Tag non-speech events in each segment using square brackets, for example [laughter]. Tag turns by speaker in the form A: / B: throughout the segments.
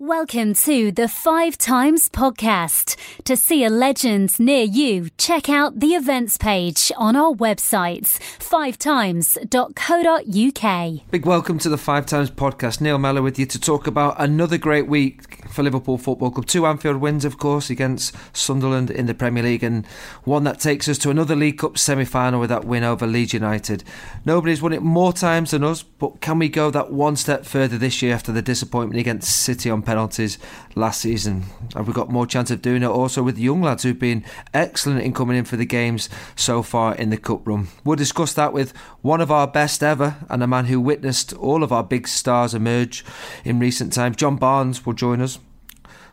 A: Welcome to the Five Times Podcast. To see a legend near you, check out the events page on our website, fivetimes.co.uk.
B: Big welcome to the Five Times Podcast. Neil Mellor with you to talk about another great week for Liverpool Football Club. Two Anfield wins, of course, against Sunderland in the Premier League, and one that takes us to another League Cup semi final with that win over Leeds United. Nobody's won it more times than us, but can we go that one step further this year after the disappointment against City on penalties last season. Have we got more chance of doing it also with the young lads who've been excellent in coming in for the games so far in the cup run? We'll discuss that with one of our best ever and a man who witnessed all of our big stars emerge in recent times. John Barnes will join us.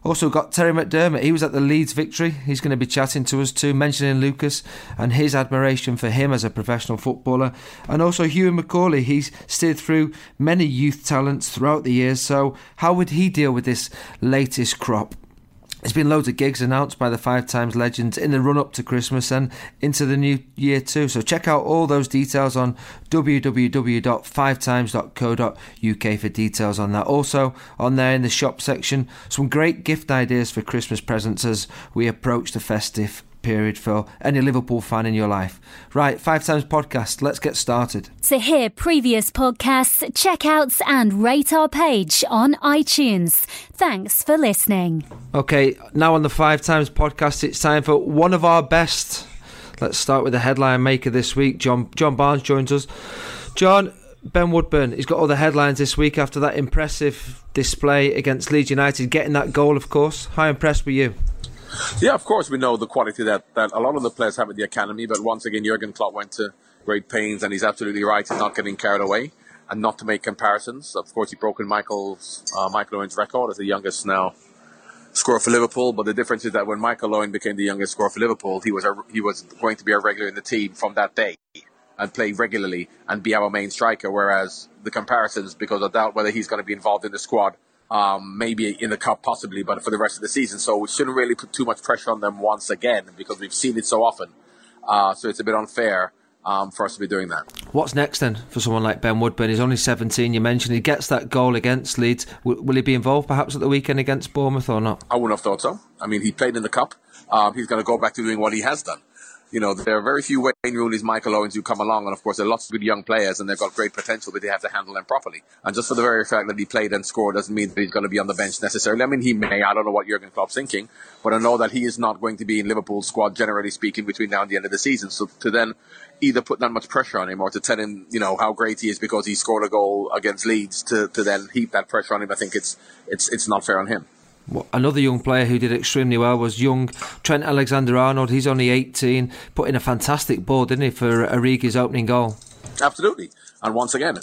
B: Also got Terry McDermott. He was at the Leeds victory. He's going to be chatting to us too, mentioning Lucas and his admiration for him as a professional footballer. And also Hugh McAuley. He's steered through many youth talents throughout the years. So how would he deal with this latest crop? There's been loads of gigs announced by the Five Times legends in the run up to Christmas and into the new year too. So check out all those details on www.fivetimes.co.uk for details on that. Also, on there in the shop section, some great gift ideas for Christmas presents as we approach the festive period for any Liverpool fan in your life. Right, Five Times Podcast, let's get started.
A: To hear previous podcasts, checkouts, and rate our page on iTunes. Thanks for listening.
B: Okay, now on the Five Times Podcast, it's time for one of our best. Let's start with the headline maker this week. John John Barnes joins us. John, Ben Woodburn, he's got all the headlines this week after that impressive display against Leeds United, getting that goal, of course. How impressed were you?
C: Yeah, of course, we know the quality that, that a lot of the players have at the academy, but once again, Jurgen Klopp went to great pains, and he's absolutely right in not getting carried away and not to make comparisons. Of course, he broken Michael's uh, Michael Owen's record as the youngest now scorer for Liverpool, but the difference is that when Michael Owen became the youngest scorer for Liverpool, he was a, he was going to be a regular in the team from that day and play regularly and be our main striker. Whereas the comparisons, because I doubt whether he's going to be involved in the squad um, maybe in the cup possibly, but for the rest of the season. So we shouldn't really put too much pressure on them once again because we've seen it so often. Uh, so it's a bit unfair um, for us to be doing that.
B: What's next then for someone like Ben Woodburn? He's only 17. You mentioned he gets that goal against Leeds. W- will he be involved perhaps at the weekend against Bournemouth or not?
C: I wouldn't have thought so. I mean, he played in the cup. Um, he's going to go back to doing what he has done you know, there are very few Wayne Rooney's, Michael Owens who come along, and of course, there are lots of good young players, and they've got great potential, but they have to handle them properly. And just for the very fact that he played and scored doesn't mean that he's going to be on the bench necessarily. I mean, he may. I don't know what Jurgen Klopp's thinking, but I know that he is not going to be in Liverpool's squad, generally speaking, between now and the end of the season. So to then either put that much pressure on him or to tell him, you know, how great he is because he scored a goal against Leeds to, to then heap that pressure on him, I think it's it's it's not fair on him.
B: Another young player who did extremely well was young Trent Alexander Arnold. He's only 18, put in a fantastic ball, didn't he, for Origi's opening goal?
C: Absolutely. And once again,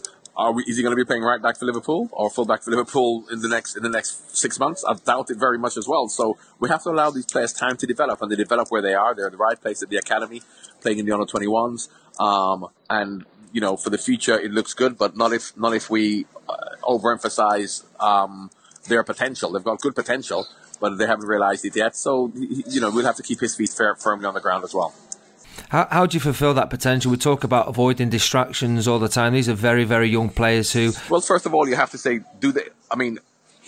C: we, is he going to be playing right back for Liverpool or full back for Liverpool in the next in the next six months? I doubt it very much as well. So we have to allow these players time to develop, and they develop where they are. They're in the right place at the academy, playing in the under 21s, um, and you know for the future it looks good, but not if not if we uh, overemphasize. Um, their potential. They've got good potential, but they haven't realised it yet. So, you know, we'll have to keep his feet firmly on the ground as well.
B: How, how do you fulfil that potential? We talk about avoiding distractions all the time. These are very, very young players who.
C: Well, first of all, you have to say, do they? I mean,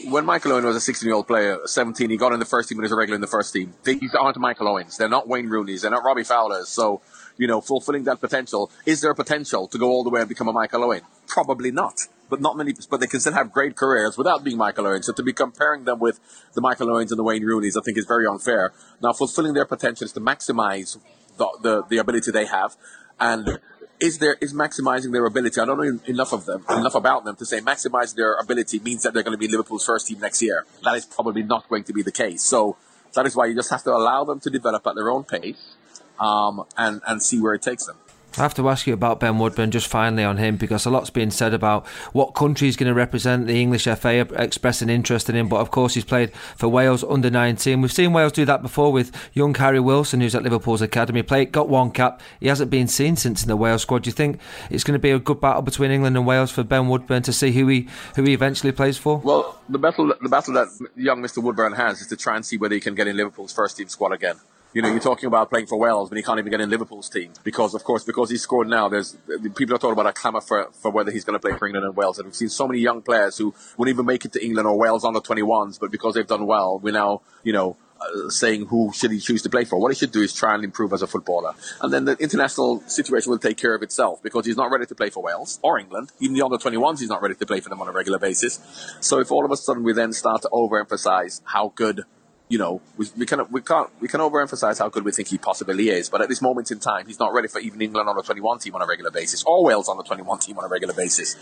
C: when Michael Owen was a 16 year old player, 17, he got in the first team and was a regular in the first team. These aren't Michael Owens. They're not Wayne Rooney's. They're not Robbie Fowler's. So, you know, fulfilling that potential. Is there a potential to go all the way and become a Michael Owen? Probably not but not many, but they can still have great careers without being Michael Owen. So to be comparing them with the Michael Owens and the Wayne Rooney's, I think is very unfair. Now, fulfilling their potential is to maximize the, the, the ability they have. And is there is maximizing their ability? I don't know enough of them, enough about them to say maximizing their ability means that they're going to be Liverpool's first team next year. That is probably not going to be the case. So that is why you just have to allow them to develop at their own pace um, and and see where it takes them.
B: I have to ask you about Ben Woodburn just finally on him because a lot's been said about what country he's going to represent. The English FA expressing interest in him, but of course he's played for Wales under 19. We've seen Wales do that before with young Harry Wilson, who's at Liverpool's academy. Played, got one cap. He hasn't been seen since in the Wales squad. Do you think it's going to be a good battle between England and Wales for Ben Woodburn to see who he who he eventually plays for?
C: Well, the battle the battle that young Mr Woodburn has is to try and see whether he can get in Liverpool's first team squad again. You know, you're talking about playing for Wales, but he can't even get in Liverpool's team because, of course, because he's scored now. There's people are talking about a clamour for for whether he's going to play for England and Wales. And we've seen so many young players who wouldn't even make it to England or Wales under 21s, but because they've done well, we're now, you know, uh, saying who should he choose to play for. What he should do is try and improve as a footballer, and then the international situation will take care of itself because he's not ready to play for Wales or England. Even the under 21s, he's not ready to play for them on a regular basis. So if all of a sudden we then start to overemphasize how good you know, we, we can we can't we can overemphasize how good we think he possibly is, but at this moment in time, he's not ready for even England on a 21 team on a regular basis, or Wales on a 21 team on a regular basis.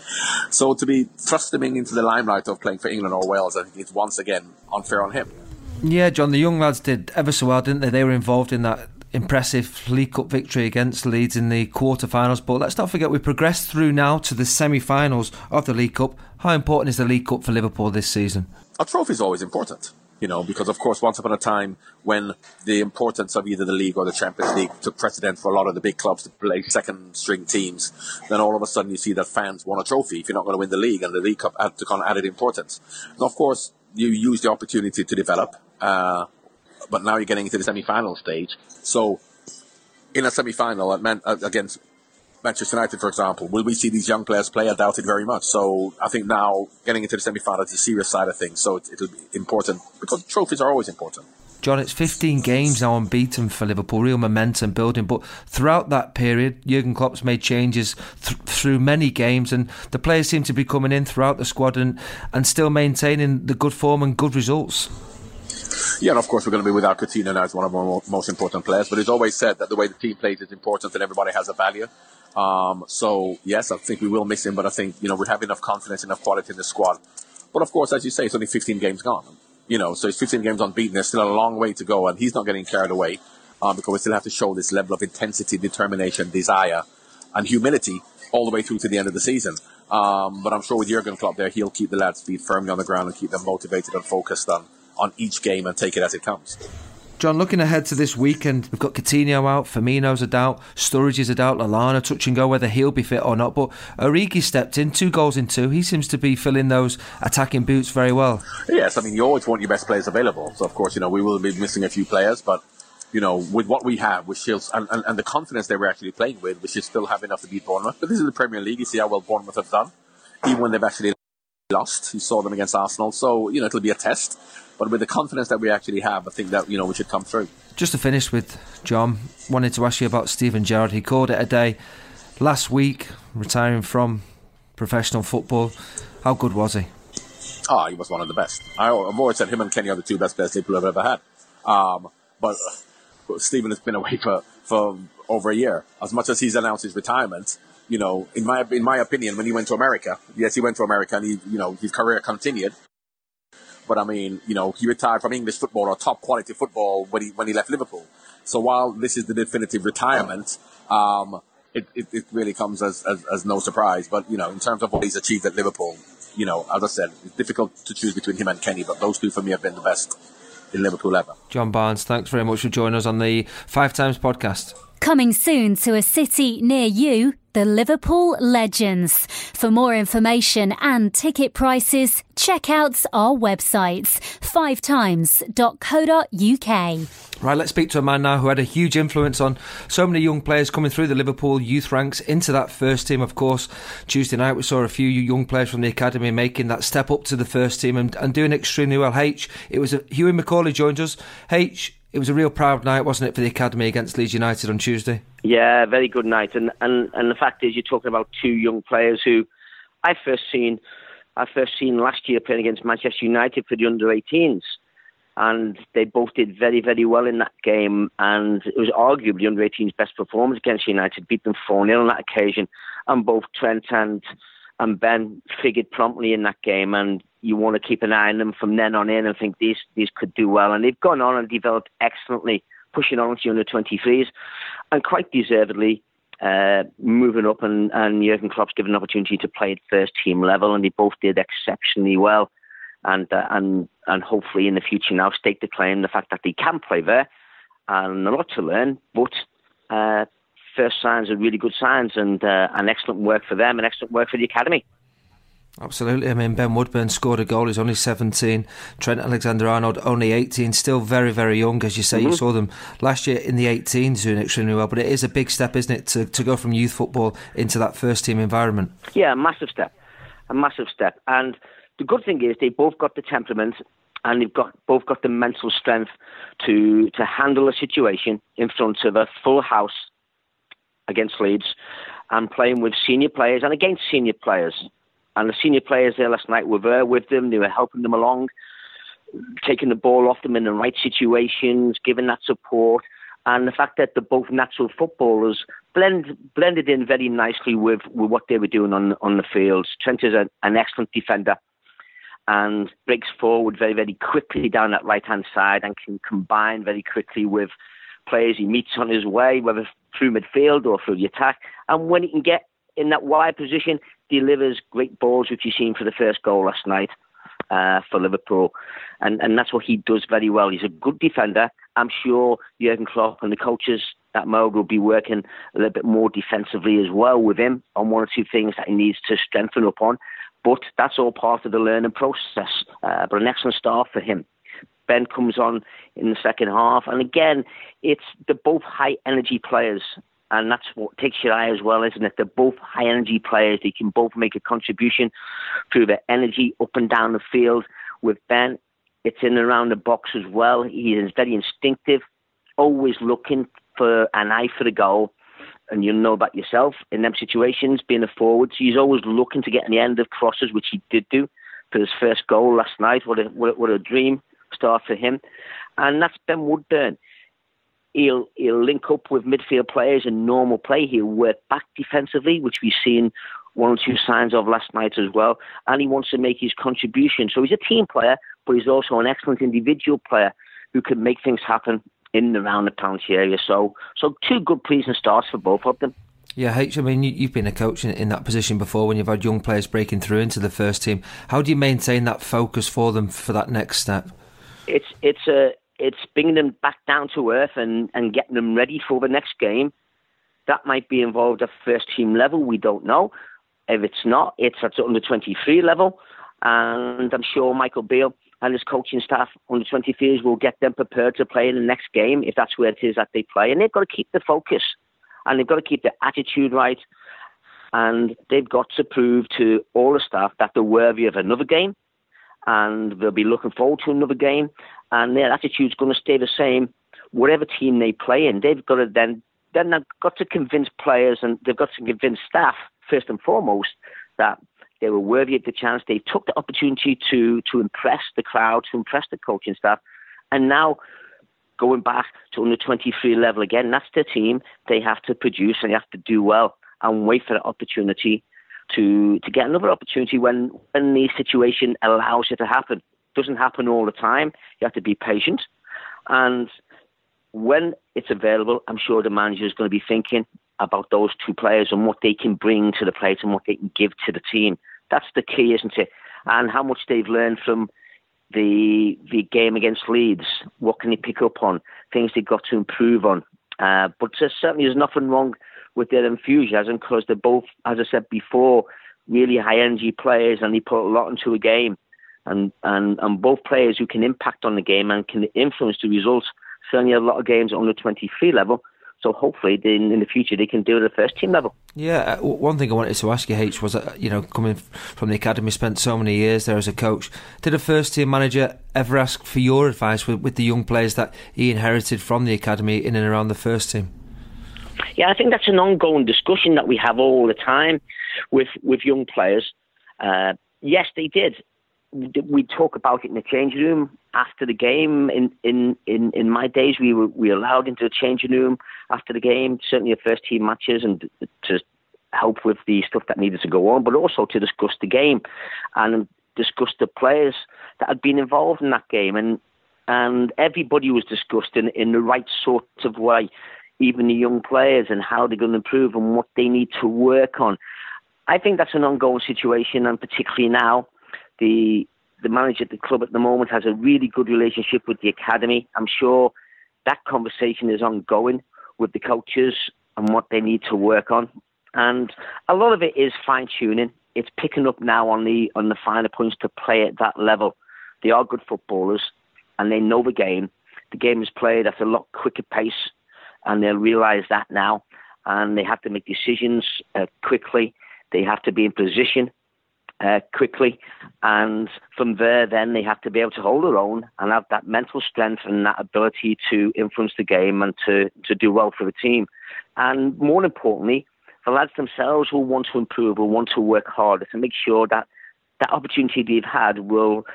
C: So to be thrusting him into the limelight of playing for England or Wales, I think it's once again unfair on him.
B: Yeah, John, the young lads did ever so well, didn't they? They were involved in that impressive League Cup victory against Leeds in the quarter-finals. But let's not forget we progressed through now to the semi-finals of the League Cup. How important is the League Cup for Liverpool this season?
C: A trophy is always important you know, because of course, once upon a time, when the importance of either the league or the Champions League took precedent for a lot of the big clubs to play second string teams, then all of a sudden you see that fans want a trophy if you're not going to win the league, and the League Cup had to kind of added importance. And of course, you use the opportunity to develop, uh, but now you're getting into the semi-final stage. So, in a semi-final it meant against Manchester United, for example, will we see these young players play? I doubt it very much. So I think now getting into the semi-final is the serious side of things. So it, will be important because trophies are always important.
B: John, it's 15 games now unbeaten for Liverpool, real momentum building. But throughout that period, Jurgen Klopp's made changes th- through many games, and the players seem to be coming in throughout the squad and, and still maintaining the good form and good results.
C: Yeah, and of course we're going to be without Coutinho now as one of our most important players. But it's always said that the way the team plays is important and everybody has a value. Um, so yes, I think we will miss him, but I think you know we have enough confidence, enough quality in the squad. But of course, as you say, it's only 15 games gone. You know, so it's 15 games unbeaten. There's still a long way to go, and he's not getting carried away um, because we still have to show this level of intensity, determination, desire, and humility all the way through to the end of the season. Um, but I'm sure with Jurgen Klopp there, he'll keep the lads' feet firmly on the ground and keep them motivated and focused on on each game and take it as it comes.
B: John, looking ahead to this weekend, we've got Coutinho out, Firmino's a doubt, Sturridge is a doubt, Lallana touch and go whether he'll be fit or not. But Origi stepped in, two goals in two. He seems to be filling those attacking boots very well.
C: Yes, I mean you always want your best players available. So of course, you know we will be missing a few players, but you know with what we have, with Shields and, and, and the confidence they were actually playing with, we should still have enough to beat Bournemouth. But this is the Premier League. You see how well Bournemouth have done, even when they've actually lost. You saw them against Arsenal, so you know it'll be a test. But with the confidence that we actually have, I think that you know we should come through.
B: Just to finish with John, wanted to ask you about Steven Gerrard. He called it a day last week, retiring from professional football. How good was he?
C: Oh, he was one of the best. I, have always said him and Kenny are the two best players Liverpool have ever had. Um, but uh, Steven has been away for, for over a year. As much as he's announced his retirement, you know, in my in my opinion, when he went to America, yes, he went to America and he, you know, his career continued. But I mean, you know, he retired from English football or top quality football when he when he left Liverpool. So while this is the definitive retirement, um, it, it, it, really comes as, as, as, no surprise. But, you know, in terms of what he's achieved at Liverpool, you know, as I said, it's difficult to choose between him and Kenny, but those two for me have been the best in Liverpool ever.
B: John Barnes, thanks very much for joining us on the Five Times podcast.
A: Coming soon to a city near you, the Liverpool Legends. For more information and ticket prices, check out our websites, fivetimes.co.uk.
B: Right, let's speak to a man now who had a huge influence on so many young players coming through the Liverpool youth ranks into that first team. Of course, Tuesday night we saw a few young players from the academy making that step up to the first team and, and doing extremely well. H, it was uh, a, Hughie McAuley joined us. H, it was a real proud night, wasn't it, for the academy against Leeds United on Tuesday?
D: Yeah, very good night. And and and the fact is, you're talking about two young players who I first seen, I first seen last year playing against Manchester United for the under 18s, and they both did very very well in that game. And it was arguably under 18s best performance against United, beat them 4 0 on that occasion. And both Trent and and Ben figured promptly in that game, and you want to keep an eye on them from then on in and think these these could do well. And they've gone on and developed excellently, pushing on to under 23s, and quite deservedly uh, moving up. And, and Jurgen Klopp's given an opportunity to play at first team level, and they both did exceptionally well. And uh, and and hopefully in the future now stake the claim the fact that they can play there, and a lot to learn, but. Uh, first signs are really good signs, and uh, and excellent work for them, and excellent work for the academy.
B: Absolutely. I mean, Ben Woodburn scored a goal. He's only 17. Trent Alexander Arnold, only 18. Still very, very young. As you say, mm-hmm. you saw them last year in the 18s doing extremely well. But it is a big step, isn't it, to, to go from youth football into that first team environment?
D: Yeah, a massive step. A massive step. And the good thing is they both got the temperament and they've got both got the mental strength to to handle a situation in front of a full house against Leeds and playing with senior players and against senior players and the senior players there last night were there with them. They were helping them along, taking the ball off them in the right situations, giving that support. And the fact that they're both natural footballers blend, blended in very nicely with, with what they were doing on, on the field. Trent is a, an excellent defender and breaks forward very, very quickly down that right hand side and can combine very quickly with players he meets on his way, whether through midfield or through the attack. And when he can get in that wide position, delivers great balls, which you've seen for the first goal last night uh, for Liverpool. And, and that's what he does very well. He's a good defender. I'm sure Jurgen Klopp and the coaches at Mo will be working a little bit more defensively as well with him on one or two things that he needs to strengthen up on. But that's all part of the learning process. Uh, but an excellent start for him. Ben comes on in the second half, and again, it's the both high energy players and that's what takes your eye as well, isn't it? They're both high energy players. They can both make a contribution through their energy up and down the field. With Ben, it's in and around the box as well. He is very instinctive, always looking for an eye for the goal. And you know that yourself in them situations, being a forward. So he's always looking to get in the end of crosses, which he did do for his first goal last night. What a, what a dream start for him. And that's Ben Woodburn he'll he'll link up with midfield players in normal play. He'll work back defensively, which we've seen one or two signs of last night as well. And he wants to make his contribution. So he's a team player, but he's also an excellent individual player who can make things happen in and around the penalty area. So so two good pleasing starts for both of them.
B: Yeah, H, I mean, you, have been a coach in, in, that position before when you've had young players breaking through into the first team. How do you maintain that focus for them for that next step?
D: It's it's a it's bringing them back down to earth and, and getting them ready for the next game. That might be involved at first team level. We don't know. If it's not, it's at the under 23 level. And I'm sure Michael Beale and his coaching staff under 23s will get them prepared to play in the next game if that's where it is that they play. And they've got to keep the focus and they've got to keep the attitude right. And they've got to prove to all the staff that they're worthy of another game and they'll be looking forward to another game and their attitude's going to stay the same, whatever team they play in. They've got to then then they've got to convince players and they've got to convince staff first and foremost that they were worthy of the chance. They took the opportunity to to impress the crowd, to impress the coaching staff, and now going back to under 23 level again. That's the team. They have to produce and they have to do well and wait for the opportunity to to get another opportunity when when the situation allows it to happen It doesn't happen all the time. You have to be patient. And when it's available, I'm sure the manager is going to be thinking about those two players and what they can bring to the plate and what they can give to the team. That's the key, isn't it? And how much they've learned from the the game against Leeds. What can they pick up on? Things they've got to improve on. Uh, but certainly there's nothing wrong with their enthusiasm because they're both, as I said before, really high energy players and they put a lot into a game and, and, and both players who can impact on the game and can influence the results. Certainly, a lot of games on the 23 level. So hopefully, in, in the future, they can do it at the first team level.
B: Yeah, uh, one thing I wanted to ask you, H, was that, you know coming from the academy, spent so many years there as a coach. Did a first team manager ever ask for your advice with, with the young players that he inherited from the academy in and around the first team?
D: Yeah, I think that's an ongoing discussion that we have all the time with with young players. Uh, yes, they did we talk about it in the changing room after the game. In in in, in my days, we were we allowed into the changing room after the game, certainly the first team matches, and to help with the stuff that needed to go on, but also to discuss the game and discuss the players that had been involved in that game, and and everybody was discussed in in the right sort of way, even the young players and how they're going to improve and what they need to work on. I think that's an ongoing situation, and particularly now the the manager at the club at the moment has a really good relationship with the academy. I'm sure that conversation is ongoing with the coaches and what they need to work on. And a lot of it is fine tuning. it's picking up now on the on the finer points to play at that level. They are good footballers, and they know the game. The game is played at a lot quicker pace, and they'll realise that now. And they have to make decisions uh, quickly. They have to be in position uh, quickly, and from there, then they have to be able to hold their own and have that mental strength and that ability to influence the game and to to do well for the team. And more importantly, the lads themselves will want to improve, will want to work harder to make sure that that opportunity they've had will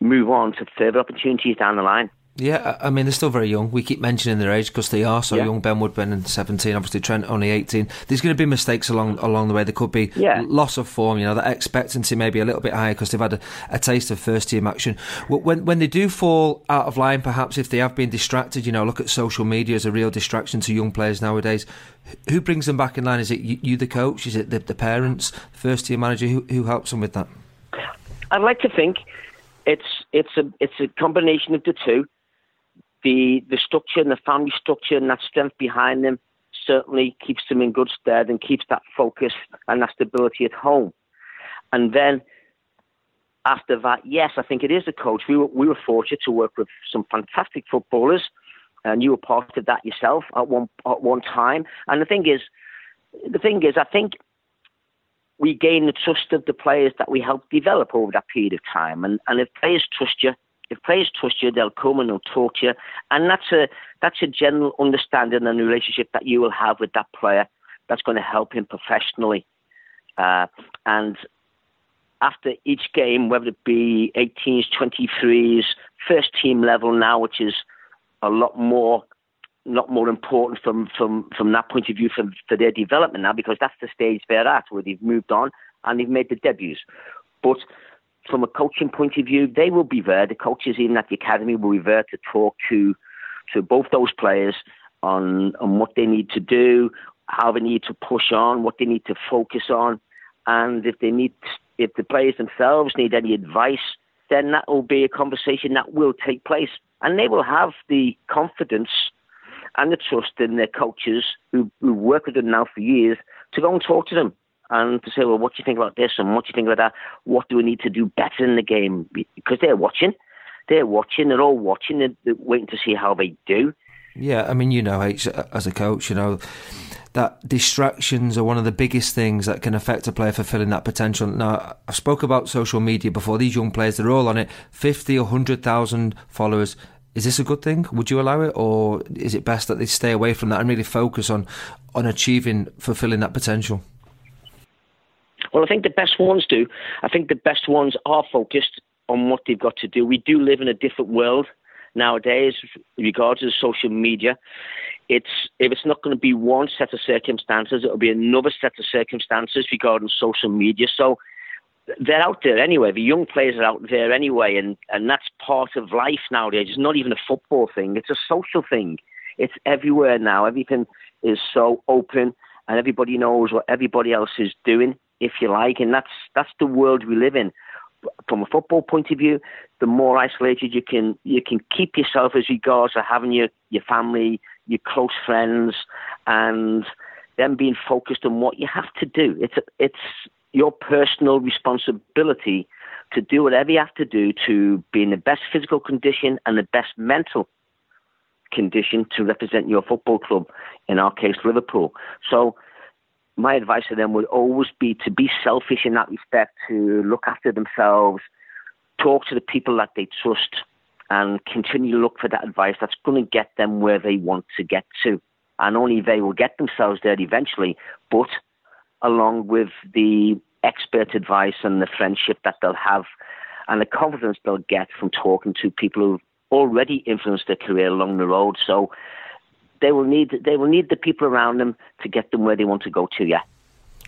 D: move on to further opportunities down the line.
B: Yeah, I mean they're still very young. We keep mentioning their age because they are so yeah. young. Ben Woodburn and seventeen, obviously Trent only eighteen. There's going to be mistakes along along the way. There could be yeah. loss of form. You know, that expectancy may be a little bit higher because they've had a, a, taste of first team action. When when they do fall out of line, perhaps if they have been distracted, you know, look at social media as a real distraction to young players nowadays. Who brings them back in line? Is it you, you the coach? Is it the, the parents, first team manager? Who who helps them with that?
D: I'd like to think it's it's a it's a combination of the two the the structure and the family structure and that strength behind them certainly keeps them in good stead and keeps that focus and that stability at home. And then after that, yes, I think it is a coach. We were, we were fortunate to work with some fantastic footballers, and you were part of that yourself at one at one time. And the thing is, the thing is, I think we gain the trust of the players that we help develop over that period of time. And and if players trust you, if players trust you, they'll come and they'll talk to you, and that's a that's a general understanding and relationship that you will have with that player. That's going to help him professionally, uh, and after each game, whether it be 18s, 23s, first team level now, which is a lot more lot more important from from from that point of view for, for their development now because that's the stage they're at where they've moved on and they've made the debuts. But from a coaching point of view, they will be there. The coaches even at the academy will be there to talk to to both those players on on what they need to do, how they need to push on, what they need to focus on, and if they need if the players themselves need any advice, then that will be a conversation that will take place, and they will have the confidence and the trust in their coaches who, who work with them now for years to go and talk to them and to say, well, what do you think about this and what do you think about that? What do we need to do better in the game? Because they're watching. They're watching. They're all watching. They're, they're waiting to see how they do.
B: Yeah, I mean, you know, uh, as a coach, you know, that distractions are one of the biggest things that can affect a player fulfilling that potential. Now, I spoke about social media before. These young players, they're all on it 50 or 100,000 followers. Is this a good thing? Would you allow it? Or is it best that they stay away from that and really focus on, on achieving, fulfilling that potential?
D: Well, I think the best ones do. I think the best ones are focused on what they've got to do. We do live in a different world nowadays regards to social media. It's if it's not going to be one set of circumstances, it'll be another set of circumstances regarding social media. So they're out there anyway. The young players are out there anyway, and, and that's part of life nowadays. It's not even a football thing; it's a social thing. It's everywhere now. Everything is so open, and everybody knows what everybody else is doing if you like, and that's that's the world we live in. From a football point of view, the more isolated you can you can keep yourself as regards to having your your family, your close friends, and then being focused on what you have to do. It's it's your personal responsibility to do whatever you have to do to be in the best physical condition and the best mental condition to represent your football club, in our case, Liverpool. So my advice to them would always be to be selfish in that respect, to look after themselves, talk to the people that they trust, and continue to look for that advice that's going to get them where they want to get to. And only they will get themselves there eventually, but along with the expert advice and the friendship that they'll have and the confidence they'll get from talking to people who've already influenced their career along the road. So they will need they will need the people around them to get them where they want to go to. Yeah.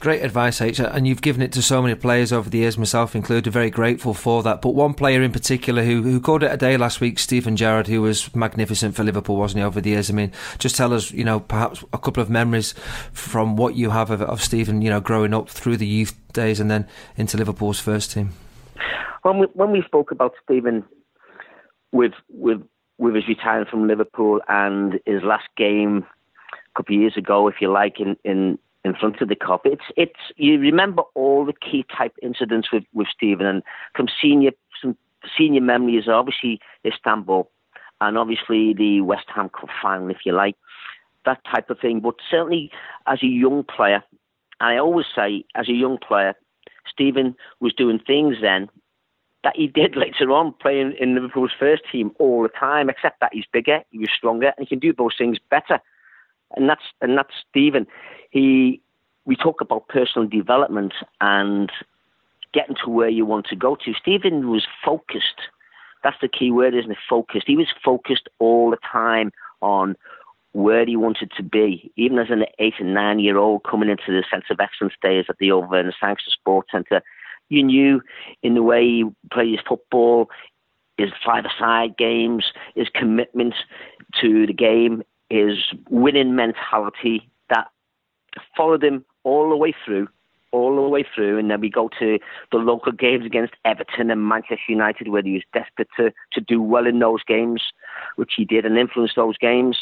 B: Great advice, H, and you've given it to so many players over the years, myself included. Very grateful for that. But one player in particular who, who called it a day last week, Steven Gerrard, who was magnificent for Liverpool, wasn't he, over the years? I mean, just tell us, you know, perhaps a couple of memories from what you have of, of Steven, you know, growing up through the youth days and then into Liverpool's first team.
D: When we, when we spoke about Steven with with with his retirement from Liverpool and his last game a couple of years ago, if you like, in, in, in front of the Kop. It's it's you remember all the key type incidents with with Steven, and from senior some senior memories, obviously Istanbul, and obviously the West Ham Cup final, if you like, that type of thing. But certainly as a young player, and I always say as a young player, Steven was doing things then that he did later on, playing in Liverpool's first team all the time. Except that he's bigger, he was stronger, and he can do those things better. And that's and that's Steven. He we talk about personal development and getting to where you want to go to. Steven was focused. That's the key word, isn't it? Focused. He was focused all the time on where he wanted to be. Even as an eight and nine year old coming into the Centre of Excellence days at the Over and the Sangster Sports Centre, you knew in the way he played his football, his five-a-side games, his commitment to the game, his winning mentality that followed him all the way through, all the way through. And then we go to the local games against Everton and Manchester United, where he was desperate to, to do well in those games, which he did and influenced those games.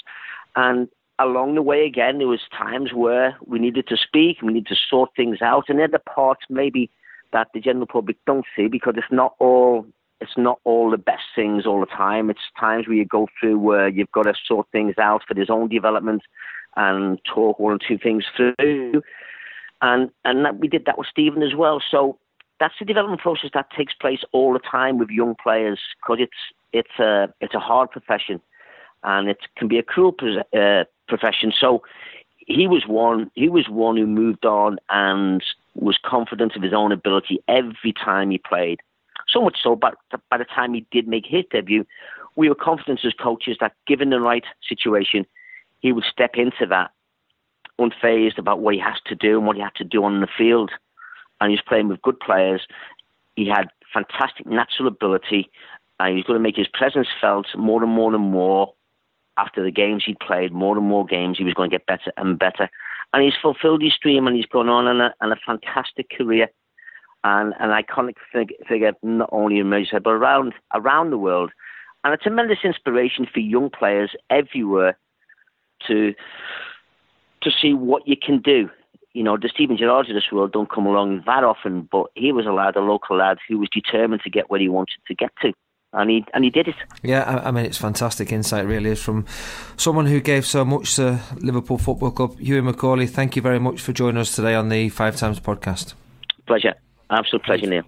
D: And along the way, again, there was times where we needed to speak, we needed to sort things out, and then the parts maybe that the general public don't see because it's not all it's not all the best things all the time. It's times where you go through where you've got to sort things out for his own development and talk one or two things through. And and that, we did that with Steven as well. So that's the development process that takes place all the time with young players because it's it's a it's a hard profession and it can be a cruel uh, profession. So he was one he was one who moved on and was confident of his own ability every time he played. So much so, but by the time he did make his debut, we were confident as coaches that given the right situation, he would step into that unfazed about what he has to do and what he had to do on the field. And he was playing with good players. He had fantastic natural ability, and he was going to make his presence felt more and more and more after the games he'd played, more and more games, he was going to get better and better. And he's fulfilled his dream and he's gone on in a, a fantastic career and an iconic figure, not only in Merseyside, but around, around the world. And a tremendous inspiration for young players everywhere to to see what you can do. You know, the Steven Gerrards of this world don't come along that often, but he was a lad, a local lad, who was determined to get where he wanted to get to and he and he did it.
B: Yeah, I, I, mean it's fantastic insight, really, is from someone who gave so much to Liverpool Football Club. Hughie McAuley, thank you very much for joining us today on the Five Times podcast.
D: Pleasure, absolute pleasure, Neil.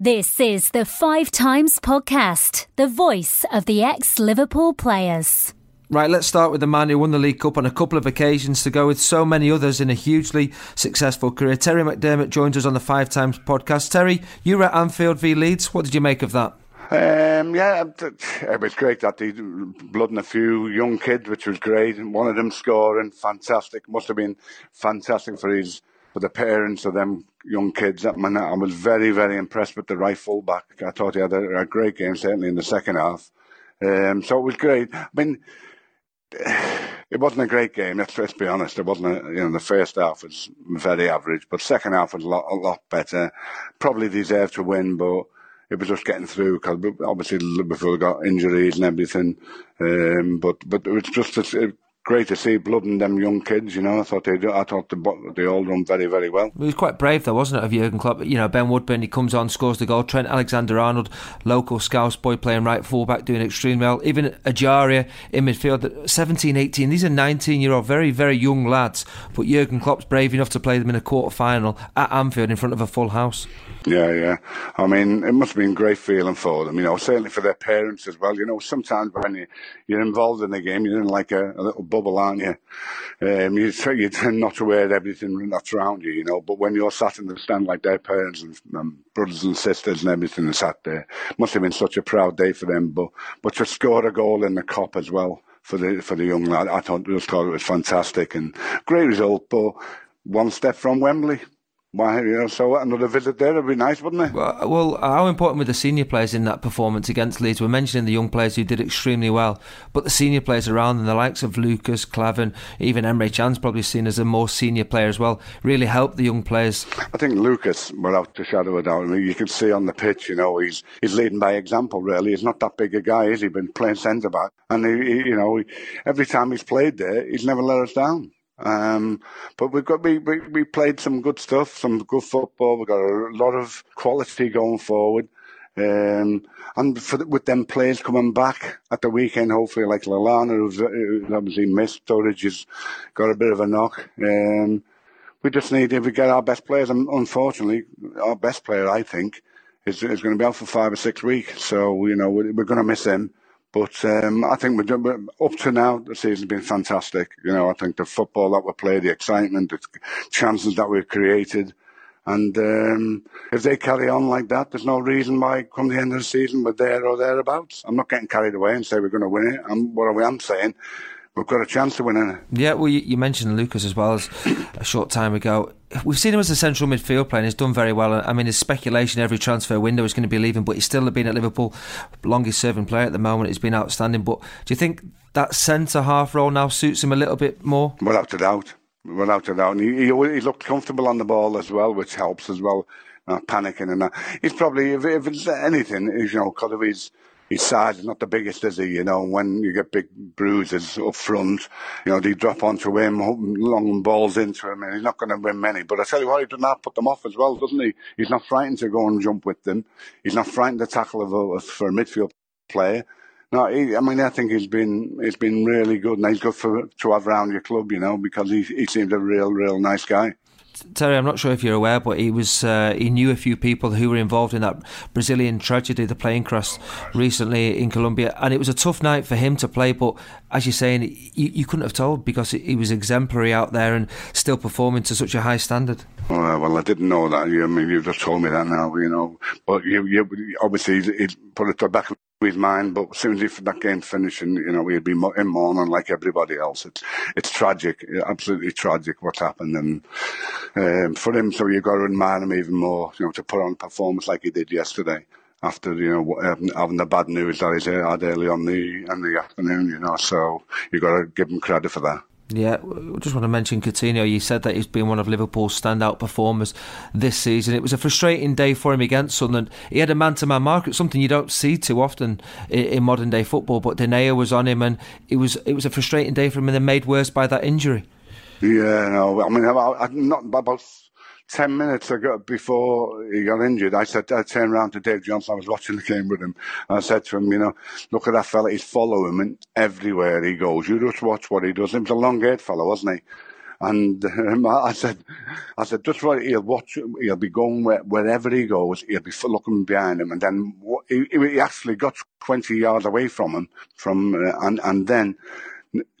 A: This is the Five Times podcast, the voice of the ex-Liverpool players.
B: Right, let's start with the man who won the League Cup on a couple of occasions to go with so many others in a hugely successful career. Terry McDermott joins us on the Five Times podcast. Terry, you were at Anfield v Leeds. What did you make of that?
E: Um, yeah, it was great that he blooding a few young kids, which was great. And one of them scoring, fantastic. Must have been fantastic for his for the parents of them young kids. I, mean, I was very, very impressed with the right fullback. I thought he had a, a great game, certainly in the second half. Um, so it was great. I mean, [sighs] it wasn't a great game. Let's, let's be honest. It wasn't. A, you know, the first half was very average, but second half was a lot, a lot better. Probably deserved to win, but it was just getting through because obviously Liverpool got injuries and everything. Um, but but it was just a, great to see blood in them young kids. You know, I thought they I thought they, they all done very very well. It
B: was quite brave though, wasn't it, of Jurgen Klopp? You know, Ben Woodburn he comes on, scores the goal. Trent Alexander-Arnold, local Scouse boy playing right fullback, doing extremely well. Even Ejaria in midfield, 17, 18. These are 19 year old, very very young lads. But Jurgen Klopp's brave enough to play them in a quarter final at Anfield in front of a full house.
E: Yeah, yeah. I mean, it must have been great feeling for them, you know, certainly for their parents as well. You know, sometimes when you, you're involved in the game, you're in like a, a little bubble, aren't you? Um, you, you [laughs] not to wear everything that's around you, you know, but when you're sat in the stand like their parents and brothers and sisters and everything are sat there, must have been such a proud day for them. But, but to score a goal in the cup as well for the, for the young lad, I thought, just thought it was fantastic and great result, but one step from Wembley. Why, you know, so another visit there would be nice, wouldn't it?
B: Well, well, how important were the senior players in that performance against Leeds? We're mentioning the young players who did extremely well, but the senior players around them, the likes of Lucas, Klavan, even Emre Can's probably seen as a more senior player as well, really helped the young players.
E: I think Lucas, without a shadow of a doubt, I mean, you can see on the pitch, you know, he's he's leading by example. Really, he's not that big a guy, is he? Been playing centre back, and he, he, you know, every time he's played there, he's never let us down Um, but we've got we, we we played some good stuff, some good football. We've got a lot of quality going forward. Um, and for, with them players coming back at the weekend, hopefully, like Lallana, who's, who's obviously missed, Sturridge has got a bit of a knock. Um, we just need, if we get our best players, and unfortunately, our best player, I think, is, is going to be out for five or six weeks. So, you know, we're, we're going to miss him. But um, I think we're, up to now, the season's been fantastic. You know, I think the football that we played, the excitement, the chances that we've created, and um, if they carry on like that, there's no reason why come the end of the season we're there or thereabouts. I'm not getting carried away and say we're going to win it. I'm, what I am saying, we've got a chance to win it.
B: Yeah, well, you, you mentioned Lucas as well as a short time ago. We've seen him as a central midfield player and he's done very well. I mean, there's speculation every transfer window is going to be leaving, but he's still been at Liverpool, longest serving player at the moment. He's been outstanding. But do you think that centre half role now suits him a little bit more?
E: Without a doubt without a doubt. And he, he, he looked comfortable on the ball as well, which helps as well. Not panicking and that. He's probably, if, if it's anything, you know, because of his his size is not the biggest, is he? You know, when you get big bruises up front, you know, they drop onto him, long balls into him, and he's not going to win many. But I tell you what, he does not put them off as well, doesn't he? He's not frightened to go and jump with them. He's not frightened to tackle a, for a midfield player. No, he, I mean, I think he's been he's been really good, and he's good for to have around your club, you know, because he he seems a real, real nice guy.
B: Terry, I'm not sure if you're aware, but he was uh, he knew a few people who were involved in that Brazilian tragedy, the plane crash recently in Colombia, and it was a tough night for him to play. But as you're saying, you, you couldn't have told because he was exemplary out there and still performing to such a high standard.
E: Oh, well, I didn't know that. I mean, you've just told me that now, you know. But you, you obviously he put it back his mine, but soon as that game finished, and you know, we'd be in mourning like everybody else. It's it's tragic, absolutely tragic what's happened, and um, for him, so you've got to admire him even more, you know, to put on a performance like he did yesterday. After you know having the bad news that he had early on the in the afternoon, you know, so you've got to give him credit for that.
B: Yeah, just want to mention Coutinho. You said that he's been one of Liverpool's standout performers this season. It was a frustrating day for him against Sunderland. He had a man-to-man mark, something you don't see too often in, modern day football. But Denayer was on him, and it was it was a frustrating day for him, and then made worse by that injury.
E: Yeah, no, I mean, I, I, not about 10 minutes ago, before he got injured, I said, I turned around to Dave Johnson. I was watching the game with him. And I said to him, you know, look at that fella. He's following him everywhere he goes. You just watch what he does. He was a long haired fellow, wasn't he? And um, I said, I said, just what he'll watch, he'll be going where, wherever he goes, he'll be looking behind him. And then he, he actually got 20 yards away from him, from, uh, and, and then,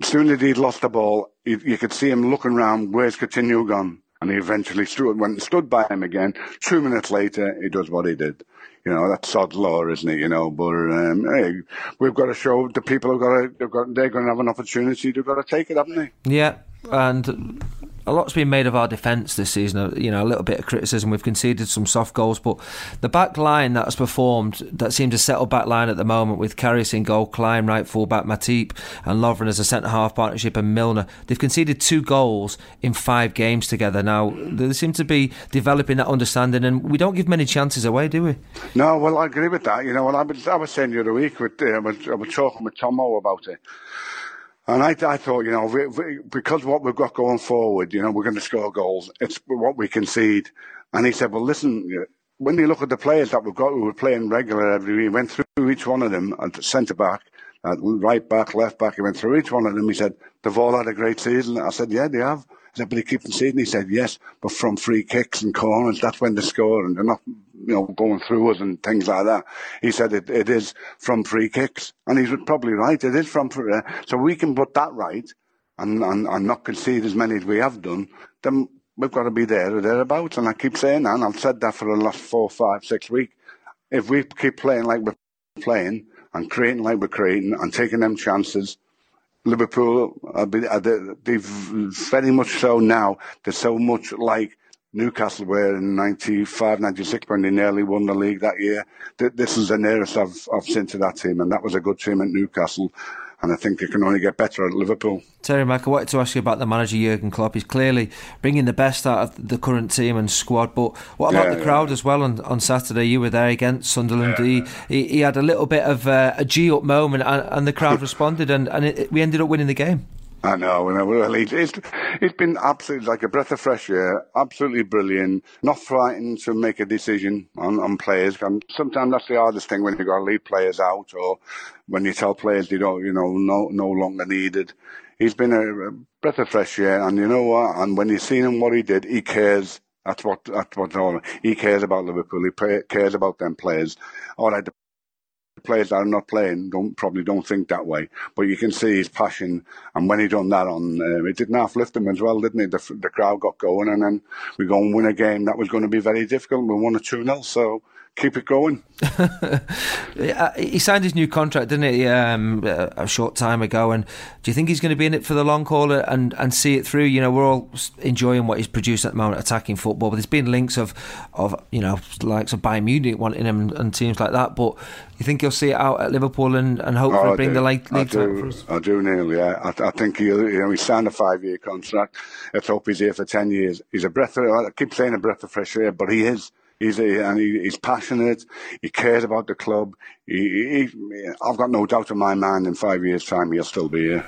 E: soon as he'd lost the ball, you, you could see him looking around, where's Coutinho gone? And he eventually stood, went and stood by him again. Two minutes later, he does what he did. You know, that's sod's law, isn't it? You know, but um, hey, we've got to show the people who've got to, they've got, they're going to have an opportunity. They've got to take it, haven't they?
B: Yeah, and a lot's been made of our defence this season. You know, a little bit of criticism. We've conceded some soft goals, but the back line that's performed, that seems a settled back line at the moment with Karius in goal, Clyne right full back, Matip and Lovren as a centre half partnership, and Milner. They've conceded two goals in five games together. Now they seem to be developing that understanding, and we don't give many chances away, do we?
E: No, well, I agree with that. You know, well, I was, I was saying the other week with uh, I, was, I was talking with Tomo about it. And I, I thought, you know, we, we, because what we've got going forward, you know, we're going to score goals. It's what we concede. And he said, well, listen, when you look at the players that we've got who were playing regular every week, went through each one of them at centre back, at right back, left back. He went through each one of them. He said, they've all had a great season. I said, yeah, they have. But he keeps conceding. He said, yes, but from free kicks and corners, that's when they score and they're not you know, going through us and things like that. He said it, it is from free kicks. And he's probably right. It is from free. Uh, so we can put that right and, and, and not concede as many as we have done. Then we've got to be there or thereabouts. And I keep saying that, and I've said that for the last four, five, six weeks. If we keep playing like we're playing and creating like we're creating and taking them chances, Liverpool, they've very much so now. They're so much like Newcastle were in 95, 96 when they nearly won the league that year. This is the nearest I've, I've seen to that team, and that was a good team at Newcastle. And I think it can only get better at Liverpool.
B: Terry Mack, I wanted to ask you about the manager Jurgen Klopp. He's clearly bringing the best out of the current team and squad. But what about yeah, the crowd yeah. as well? On, on Saturday, you were there against Sunderland. Yeah. He, he, he had a little bit of uh, a G up moment, and, and the crowd [laughs] responded, and, and it, we ended up winning the game.
E: I know, well, he's, he's, he's been absolutely like a breath of fresh air, absolutely brilliant, not frightened to make a decision on, on players. And sometimes that's the hardest thing when you've got to leave players out or when you tell players they don't, you know, no, no longer needed. He's been a, a breath of fresh air, and you know what? And when you've seen him what he did, he cares. That's what that's what. He cares about Liverpool. He pay, cares about them players. All right, players that are not playing don't probably don't think that way, but you can see his passion. And when he done that on, um, it didn't half lift him as well, didn't it? The, the crowd got going, and then we go and win a game that was going to be very difficult. We won a two 0 so keep it going. [laughs]
B: he signed his new contract, didn't he, um, a short time ago? And do you think he's going to be in it for the long haul and, and see it through? You know, we're all enjoying what he's produced at the moment, attacking football. But there's been links of, of you know, likes of Bayern Munich wanting him and teams like that. But you think he'll see it out at Liverpool and, and hopefully oh, bring do. the league, for us?
E: I do, Neil. Yeah, I, I think he, you know, he signed a five-year contract. Let's hope he's here for ten years. He's a breath of, I keep saying a breath of fresh air, but he is. He's a, and he, he's passionate. He cares about the club. He, he, I've got no doubt in my mind. In five years' time, he'll still be here.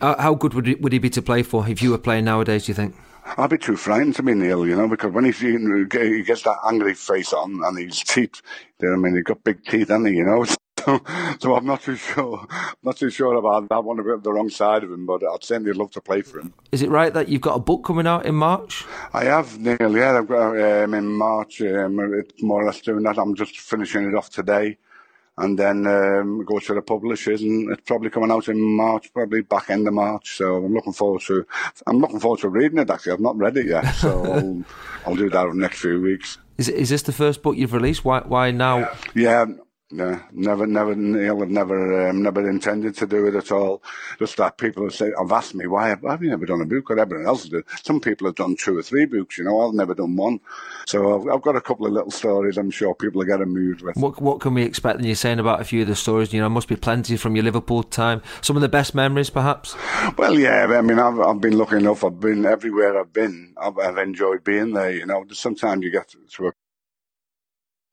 B: Uh, how good would he, would he be to play for if you were playing nowadays? Do you think?
E: I'd be too frightened to be Neil, you know, because when he, he gets that angry face on and he's teeth, I mean, he's got big teeth, hasn't he, you know? So, so I'm not too sure. not too sure about that one. A bit of the wrong side of him, but I'd certainly love to play for him.
B: Is it right that you've got a book coming out in March?
E: I have, Neil. Yeah, I've got um, in March. Um, it's more or less doing that. I'm just finishing it off today and then um, go to the publishers, and it's probably coming out in March, probably back end of March. So I'm looking forward to. I'm looking forward to reading it. Actually, I've not read it yet, so [laughs] I'll, I'll do that in the next few weeks.
B: Is is this the first book you've released? Why why now?
E: Yeah, no, never, never, Neil, I've never, um, never intended to do it at all. Just that people have said, have asked me, why have, have you never done a book? What everyone else did. Some people have done two or three books, you know, I've never done one. So I've, I've got a couple of little stories I'm sure people are getting moved with.
B: What, what can we expect? And you're saying about a few of the stories, you know, must be plenty from your Liverpool time. Some of the best memories, perhaps?
E: Well, yeah, I mean, I've, I've been lucky enough. I've been everywhere I've been. I've, I've enjoyed being there, you know. Sometimes you get to a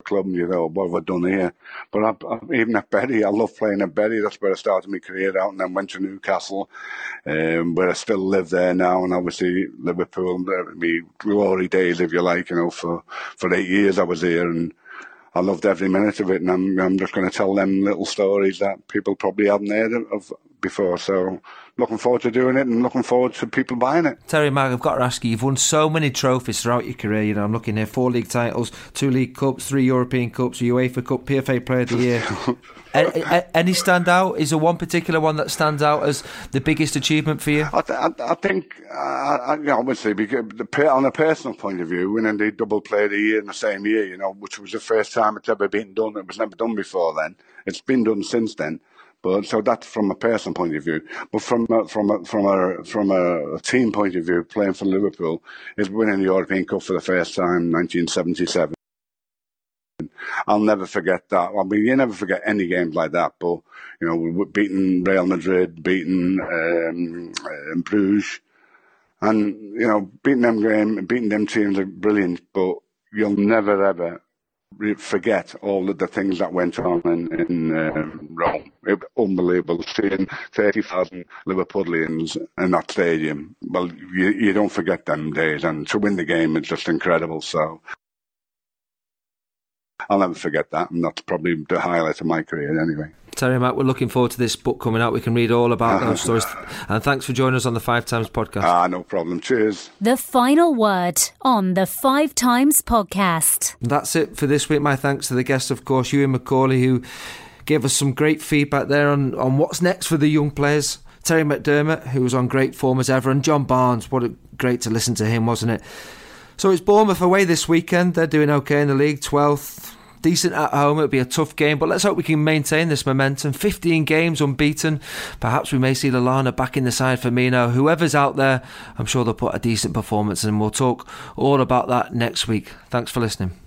E: club and you know, what have I done here? But I, I, even at Bury, I love playing at Bury. That's where I started my career out and then went to Newcastle, um, where I still live there now. And obviously Liverpool, my glory days, if you like, you know, for, for eight years I was here and I loved every minute of it. And I'm, I'm just going to tell them little stories that people probably haven't heard of before. So looking forward to doing it and looking forward to people buying it.
B: Terry Mack, I've got to ask you, you've won so many trophies throughout your career. You know, I'm looking here: four league titles, two league cups, three European cups, UEFA Cup, PFA Player of the Year. [laughs] any stand out? Is there one particular one that stands out as the biggest achievement for you?
E: I, th- I, think, uh, I, obviously, because the, on a personal point of view, winning the double player of the year in the same year, you know, which was the first time it's ever been done. It was never done before then. It's been done since then. But so that's from a personal point of view. But from a, from a, from a from a, team point of view, playing for Liverpool is winning the European Cup for the first time, 1977. I'll never forget that. I mean, you never forget any games like that. But you know, beating Real Madrid, beating um, uh, Bruges, and you know, beating them game, beating them teams are brilliant. But you'll never ever forget all of the things that went on in, in um, Rome. It was unbelievable seeing 30,000 Liverpoolians in that stadium. Well, you, you don't forget them days, and to win the game is just incredible. So I'll never forget that, and that's probably the highlight of my career anyway.
B: Terry Mack, we're looking forward to this book coming out. We can read all about those [laughs] stories. And thanks for joining us on the Five Times podcast.
E: Ah, no problem. Cheers.
A: The final word on the Five Times podcast.
B: That's it for this week. My thanks to the guest, of course, Hughie McAuley, who gave us some great feedback there on, on what's next for the young players. Terry McDermott, who was on great form as ever, and John Barnes. What a great to listen to him, wasn't it? So it's Bournemouth away this weekend. They're doing okay in the league, 12th decent at home. It'll be a tough game, but let's hope we can maintain this momentum. 15 games unbeaten. Perhaps we may see Lallana back in the side for Mino. Whoever's out there, I'm sure they'll put a decent performance, and we'll talk all about that next week. Thanks for listening.